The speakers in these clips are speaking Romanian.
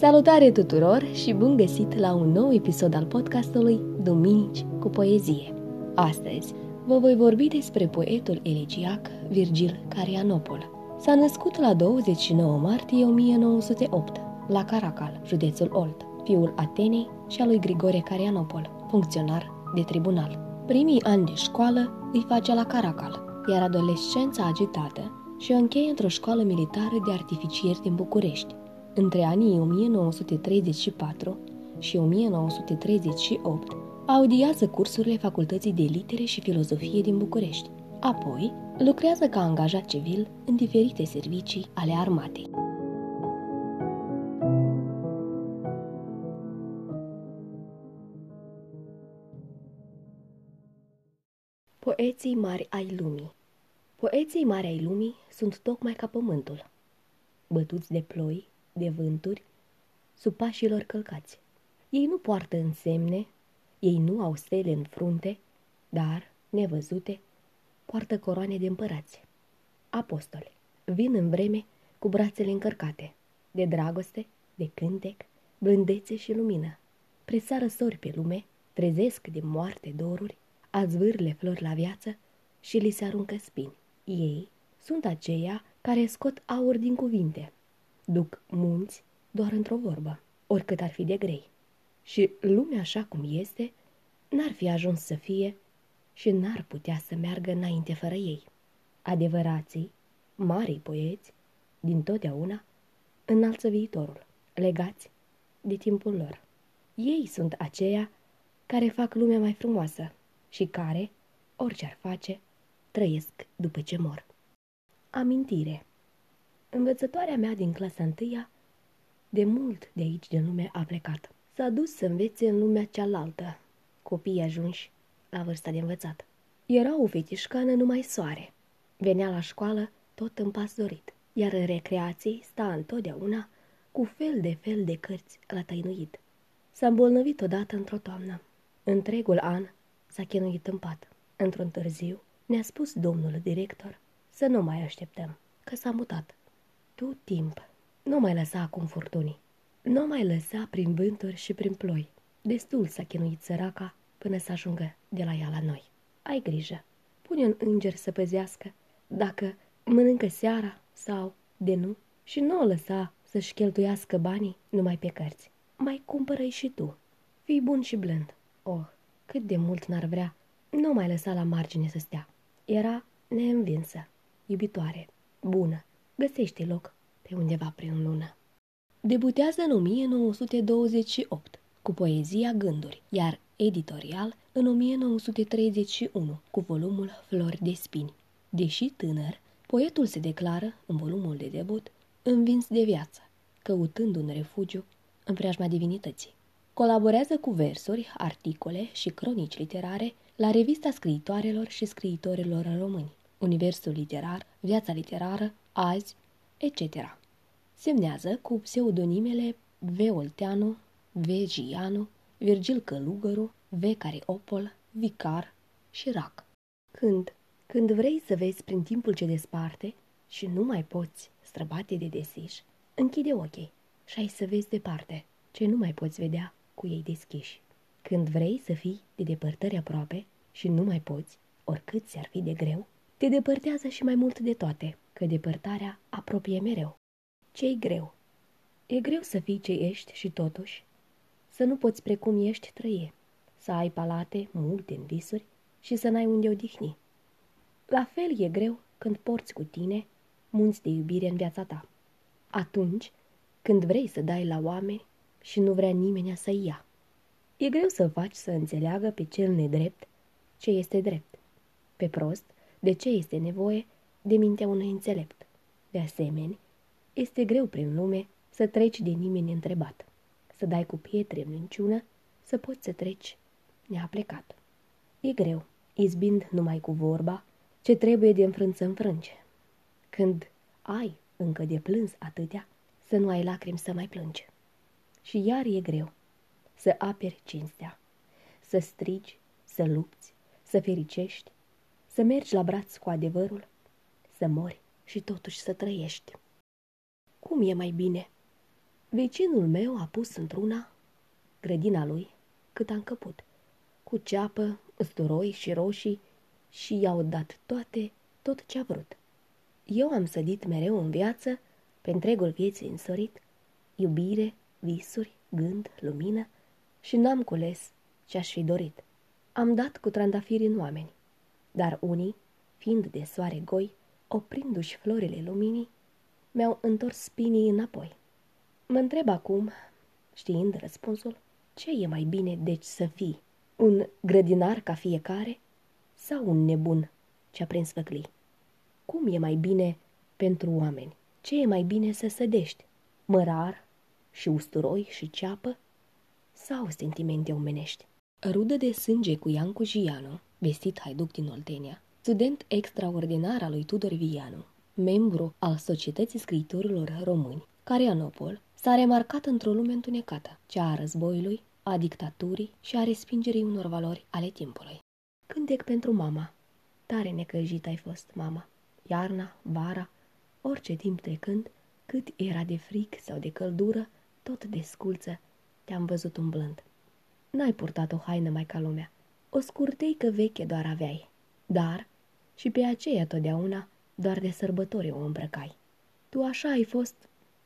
Salutare tuturor și bun găsit la un nou episod al podcastului Duminici cu poezie. Astăzi vă voi vorbi despre poetul elegiac Virgil Carianopol. S-a născut la 29 martie 1908 la Caracal, județul Olt, fiul Atenei și a lui Grigore Carianopol, funcționar de tribunal. Primii ani de școală îi face la Caracal, iar adolescența agitată și o încheie într-o școală militară de artificieri din București. Între anii 1934 și 1938 audiază cursurile Facultății de Litere și Filozofie din București. Apoi, lucrează ca angajat civil în diferite servicii ale armatei. Poeții mari ai lumii Poeții mari ai lumii sunt tocmai ca pământul, bătuți de ploi, de vânturi, sub pașilor călcați. Ei nu poartă însemne, ei nu au stele în frunte, dar, nevăzute, poartă coroane de împărați. Apostole, vin în vreme cu brațele încărcate, de dragoste, de cântec, blândețe și lumină. Presară sori pe lume, trezesc de moarte doruri, azvârle flori la viață și li se aruncă spini. Ei sunt aceia care scot aur din cuvinte, duc munți doar într-o vorbă, oricât ar fi de grei. Și lumea așa cum este, n-ar fi ajuns să fie și n-ar putea să meargă înainte fără ei. Adevărații, marii poeți, din totdeauna, înalță viitorul, legați de timpul lor. Ei sunt aceia care fac lumea mai frumoasă și care, orice ar face, trăiesc după ce mor. Amintire Învățătoarea mea din clasa întâia, de mult de aici de lume a plecat. S-a dus să învețe în lumea cealaltă, copiii ajunși la vârsta de învățat. Era o fetișcană numai soare. Venea la școală tot în pas dorit, iar în recreații sta întotdeauna cu fel de fel de cărți la tăinuit. S-a îmbolnăvit odată într-o toamnă. Întregul an s-a chinuit în pat. Într-un târziu ne-a spus domnul director să nu mai așteptăm, că s-a mutat. Tu timp, nu mai lăsa acum furtunii. Nu mai lăsa prin vânturi și prin ploi. Destul s-a chinuit săraca până să ajungă de la ea la noi. Ai grijă, pune un înger să păzească dacă mănâncă seara sau de nu și nu o lăsa să-și cheltuiască banii numai pe cărți. Mai cumpără și tu. Fii bun și blând. Oh, cât de mult n-ar vrea, nu mai lăsa la margine să stea. Era neînvinsă, iubitoare, bună, găsește loc pe undeva prin lună. Debutează în 1928 cu poezia Gânduri, iar editorial în 1931 cu volumul Flori de spini. Deși tânăr, poetul se declară, în volumul de debut, învins de viață, căutând un refugiu în preajma divinității. Colaborează cu versuri, articole și cronici literare la revista scriitoarelor și scriitorilor români, Universul literar, Viața literară, Azi, etc. Semnează cu pseudonimele V. Olteanu, V. Gianu, Virgil Călugăru, V. Cariopol, Vicar și Rac. Când, când vrei să vezi prin timpul ce desparte și nu mai poți străbate de desiș, închide ochii și ai să vezi departe ce nu mai poți vedea cu ei deschiși. Când vrei să fii de depărtări aproape și nu mai poți, oricât ți-ar fi de greu, te depărtează și mai mult de toate, că depărtarea apropie mereu. Ce-i greu? E greu să fii ce ești și totuși să nu poți precum ești trăie, să ai palate multe în visuri și să n-ai unde odihni. La fel e greu când porți cu tine munți de iubire în viața ta. Atunci când vrei să dai la oameni și nu vrea nimeni să ia. E greu să faci să înțeleagă pe cel nedrept ce este drept, pe prost de ce este nevoie de mintea unui înțelept. De asemenea, este greu prin lume să treci de nimeni întrebat, să dai cu pietre în minciună, să poți să treci neaplecat. E greu, izbind numai cu vorba, ce trebuie de înfrânt să înfrânge. Când ai încă de plâns atâtea, să nu ai lacrimi să mai plângi. Și iar e greu să aperi cinstea, să strigi, să lupți, să fericești, să mergi la braț cu adevărul, să mori și totuși să trăiești. Cum e mai bine? Vecinul meu a pus într-una grădina lui cât a încăput, cu ceapă, usturoi și roșii și i-au dat toate tot ce a vrut. Eu am sădit mereu în viață, pe întregul vieții însorit, iubire, visuri, gând, lumină și n-am cules ce-aș fi dorit. Am dat cu trandafiri în oameni, dar unii, fiind de soare goi, oprindu-și florile luminii, mi-au întors spinii înapoi. Mă întreb acum, știind răspunsul, ce e mai bine deci să fii? Un grădinar ca fiecare sau un nebun ce-a prins făclii? Cum e mai bine pentru oameni? Ce e mai bine să sădești? Mărar și usturoi și ceapă? Sau sentimente omenești? Rudă de sânge cu Iancu Gianu, vestit haiduc din Oltenia, student extraordinar al lui Tudor Vianu, membru al Societății Scriitorilor Români, Carianopol, s-a remarcat într-o lume întunecată, cea a războiului, a dictaturii și a respingerii unor valori ale timpului. Cântec pentru mama. Tare necăjit ai fost, mama. Iarna, vara, orice timp trecând, cât era de fric sau de căldură, tot de sculță, te-am văzut umblând. N-ai purtat o haină mai ca lumea, o scurteică veche doar aveai, dar și pe aceea totdeauna doar de sărbători o îmbrăcai. Tu așa ai fost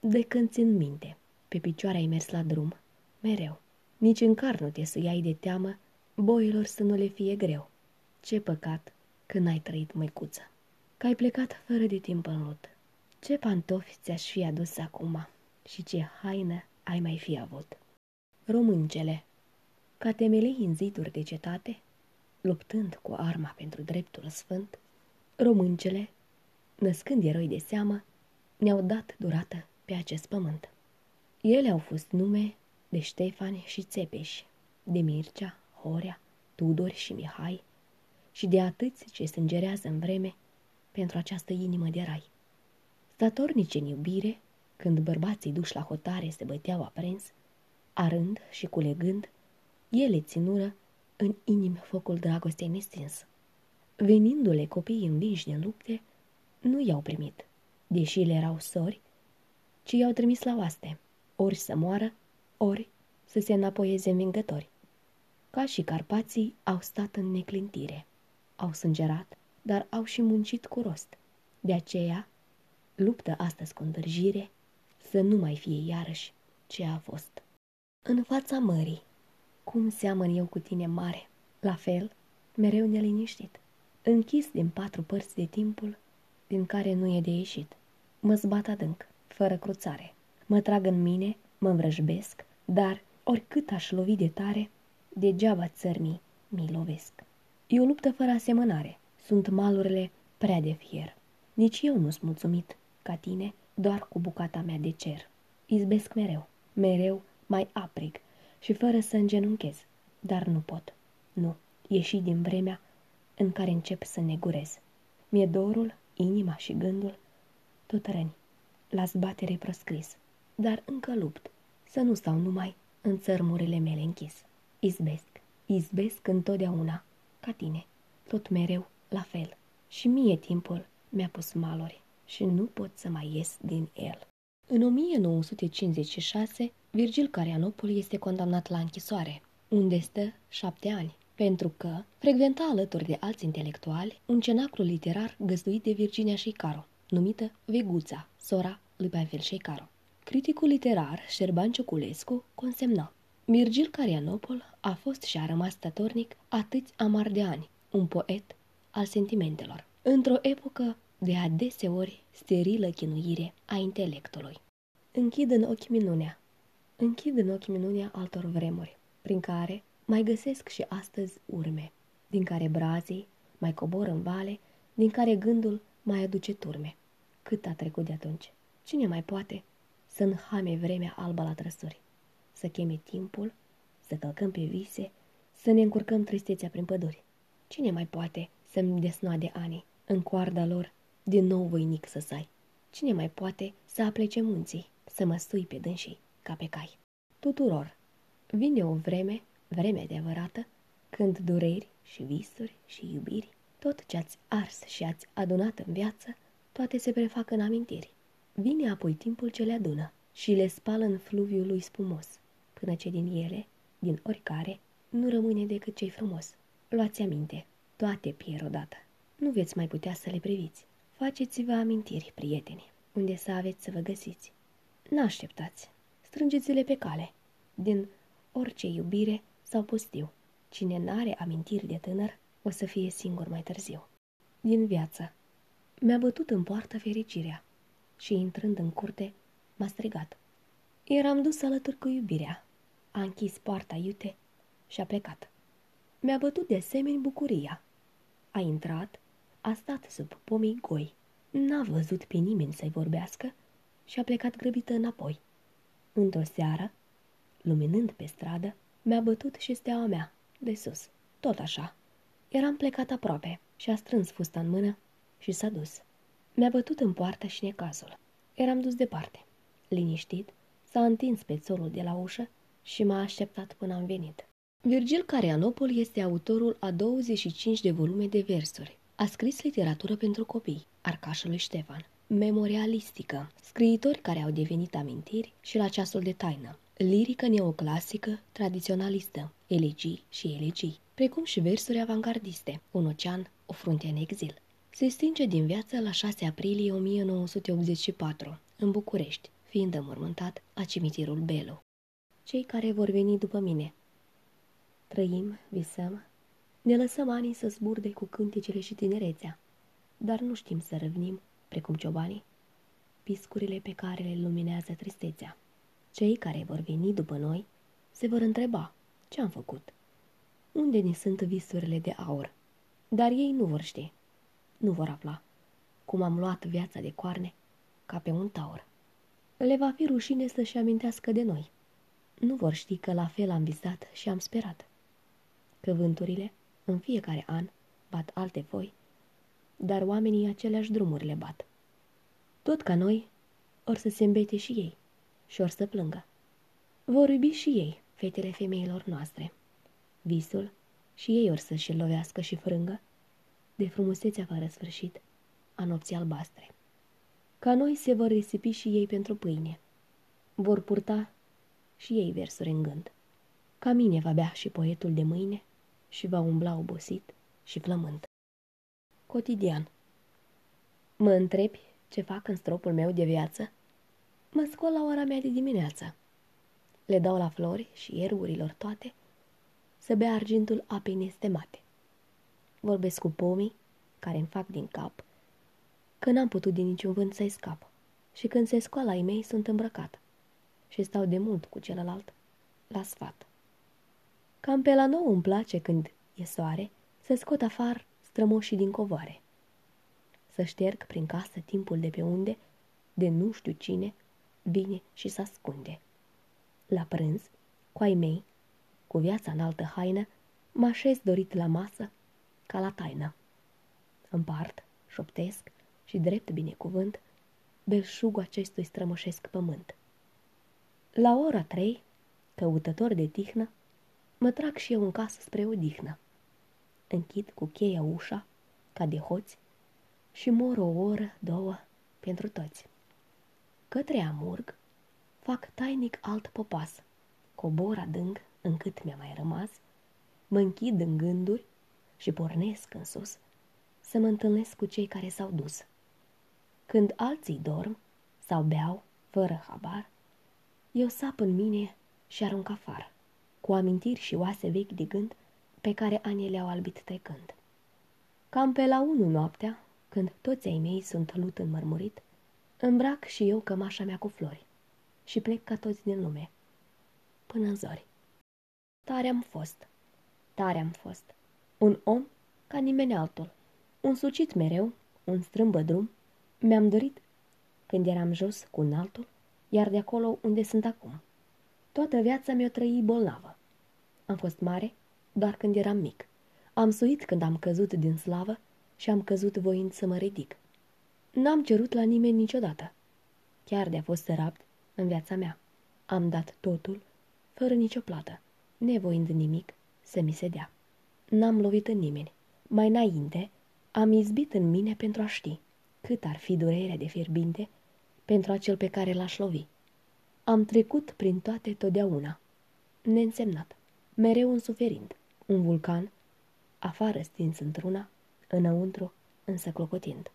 de când țin minte. Pe picioare ai mers la drum, mereu. Nici în car nu te suiai de teamă, boilor să nu le fie greu. Ce păcat că n-ai trăit, măicuță, că ai plecat fără de timp în lut. Ce pantofi ți-aș fi adus acum și ce haină ai mai fi avut. Româncele, ca temelei în ziduri de cetate, luptând cu arma pentru dreptul sfânt, româncele, născând eroi de seamă, ne-au dat durată pe acest pământ. Ele au fost nume de Ștefani și Țepeș, de Mircea, Horea, Tudor și Mihai și de atâți ce sângerează în vreme pentru această inimă de rai. Statornici în iubire, când bărbații duși la hotare se băteau aprins, arând și culegând, ele ținură în inim focul dragostei nestins. Venindu-le copiii învinși din lupte, nu i-au primit, deși le erau sori, ci i-au trimis la oaste, ori să moară, ori să se înapoieze învingători. Ca și carpații, au stat în neclintire, au sângerat, dar au și muncit cu rost. De aceea, luptă astăzi cu îndârjire, să nu mai fie iarăși ce a fost. În fața mării, cum seamăn eu cu tine mare, la fel, mereu neliniștit, închis din patru părți de timpul din care nu e de ieșit. Mă zbat adânc, fără cruțare. Mă trag în mine, mă învrăjbesc, dar, oricât aș lovi de tare, degeaba țărmii mi lovesc. E o luptă fără asemănare. Sunt malurile prea de fier. Nici eu nu-s mulțumit, ca tine, doar cu bucata mea de cer. Izbesc mereu, mereu mai aprig și fără să îngenunchez. Dar nu pot. Nu, ieși din vremea în care încep să negurez. Mi-e dorul, inima și gândul, tot răni, la zbatere proscris, dar încă lupt, să nu stau numai în țărmurile mele închis. Izbesc, izbesc întotdeauna, ca tine, tot mereu la fel. Și mie timpul mi-a pus maluri și nu pot să mai ies din el. În 1956, Virgil Carianopol este condamnat la închisoare, unde stă șapte ani, pentru că frecventa alături de alți intelectuali un cenaclu literar găzduit de Virginia Sheikaro, numită Veguța, sora lui Pavel Sheikaro. Criticul literar Șerban Cioculescu consemna Virgil Carianopol a fost și a rămas statornic atâți amar de ani, un poet al sentimentelor, într-o epocă de adeseori sterilă chinuire a intelectului. Închid în ochi minunea, închid în ochi minunea altor vremuri, prin care mai găsesc și astăzi urme, din care brazii mai cobor în vale, din care gândul mai aduce turme. Cât a trecut de atunci? Cine mai poate să înhame vremea albă la trăsuri? Să cheme timpul, să călcăm pe vise, să ne încurcăm tristețea prin păduri? Cine mai poate să-mi desnoade ani în coarda lor din nou voinic să sai? Cine mai poate să aplece munții, să mă stui pe dânsii ca pe cai? Tuturor, vine o vreme, vreme adevărată, când dureri și visuri și iubiri, tot ce ați ars și ați adunat în viață, toate se prefac în amintiri. Vine apoi timpul ce le adună, și le spală în fluviul lui spumos, până ce din ele, din oricare, nu rămâne decât cei frumos. Luați aminte, toate pierd odată. Nu veți mai putea să le priviți. Faceți-vă amintiri, prieteni, unde să aveți să vă găsiți. N-așteptați, strângeți-le pe cale, din orice iubire sau pustiu. Cine n-are amintiri de tânăr, o să fie singur mai târziu. Din viață. Mi-a bătut în poartă fericirea și, intrând în curte, m-a strigat. Eram dus alături cu iubirea. A închis poarta iute și a plecat. Mi-a bătut de asemenea bucuria. A intrat, a stat sub pomii goi. N-a văzut pe nimeni să-i vorbească și a plecat grăbită înapoi. Într-o seară, luminând pe stradă, mi-a bătut și steaua mea, de sus, tot așa. Eram plecat aproape și a strâns fusta în mână și s-a dus. Mi-a bătut în poartă și necazul. Eram dus departe. Liniștit, s-a întins pe țolul de la ușă și m-a așteptat până am venit. Virgil Carianopol este autorul a 25 de volume de versuri. A scris literatură pentru copii, Arcașul lui Ștefan, memorialistică, scriitori care au devenit amintiri și la ceasul de taină, lirică neoclasică, tradiționalistă, elegii și elegii, precum și versuri avangardiste, un ocean, o frunte în exil. Se stinge din viață la 6 aprilie 1984, în București, fiind înmormântat la cimitirul Belu. Cei care vor veni după mine. Trăim, visăm, ne lăsăm anii să zburde cu cântecele și tinerețea, dar nu știm să răvnim, precum ciobanii, piscurile pe care le luminează tristețea. Cei care vor veni după noi se vor întreba ce am făcut, unde ne sunt visurile de aur, dar ei nu vor ști, nu vor afla cum am luat viața de coarne ca pe un taur. Le va fi rușine să-și amintească de noi. Nu vor ști că la fel am visat și am sperat. Că vânturile, în fiecare an, bat alte foi, dar oamenii aceleași drumuri le bat. Tot ca noi, or să se îmbete și ei și or să plângă. Vor iubi și ei, fetele femeilor noastre. Visul și ei or să-și lovească și frângă de frumusețea fără sfârșit a nopții albastre. Ca noi se vor risipi și ei pentru pâine. Vor purta și ei versuri în gând. Ca mine va bea și poetul de mâine și va umbla obosit și flământ. Cotidian Mă întrebi ce fac în stropul meu de viață? Mă scol la ora mea de dimineață. Le dau la flori și ierburilor toate să bea argintul apei nestemate. Vorbesc cu pomii care îmi fac din cap că n-am putut din niciun vânt să-i scap și când se scoală ai mei sunt îmbrăcat și stau de mult cu celălalt la sfat. Cam pe la nou îmi place când e soare să scot afar strămoșii din covoare. Să șterg prin casă timpul de pe unde, de nu știu cine, vine și se ascunde. La prânz, cu ai mei, cu viața în altă haină, mă așez dorit la masă, ca la taină. Împart, șoptesc și drept binecuvânt, belșugul acestui strămoșesc pământ. La ora trei, căutător de tihnă, mă trag și eu în casă spre odihnă. Închid cu cheia ușa, ca de hoți, și mor o oră, două, pentru toți. Către amurg, fac tainic alt popas, cobor adânc încât mi-a mai rămas, mă închid în gânduri și pornesc în sus să mă întâlnesc cu cei care s-au dus. Când alții dorm sau beau, fără habar, eu sap în mine și arunc afară, cu amintiri și oase vechi de gând pe care anii le-au albit trecând. Cam pe la unu noaptea, când toți ai mei sunt lut înmărmurit, îmbrac și eu cămașa mea cu flori și plec ca toți din lume, până în zori. Tare am fost, tare am fost, un om ca nimeni altul, un sucit mereu, un strâmbă drum, mi-am dorit când eram jos cu un altul, iar de acolo unde sunt acum. Toată viața mi-o trăi bolnavă. Am fost mare doar când eram mic. Am suit când am căzut din slavă și am căzut voind să mă ridic. N-am cerut la nimeni niciodată. Chiar de-a fost sărapt în viața mea. Am dat totul, fără nicio plată, nevoind nimic să mi se dea. N-am lovit în nimeni. Mai înainte, am izbit în mine pentru a ști cât ar fi durerea de fierbinte pentru acel pe care l-aș lovi. Am trecut prin toate totdeauna. Neînsemnat, mereu însuferind, un vulcan, afară stins într-una, înăuntru, însă clocotind.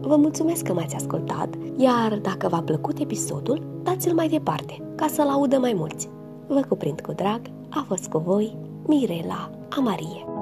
Vă mulțumesc că m-ați ascultat, iar dacă v-a plăcut episodul, dați-l mai departe, ca să-l audă mai mulți. Vă cuprind cu drag, a fost cu voi Mirela Amarie.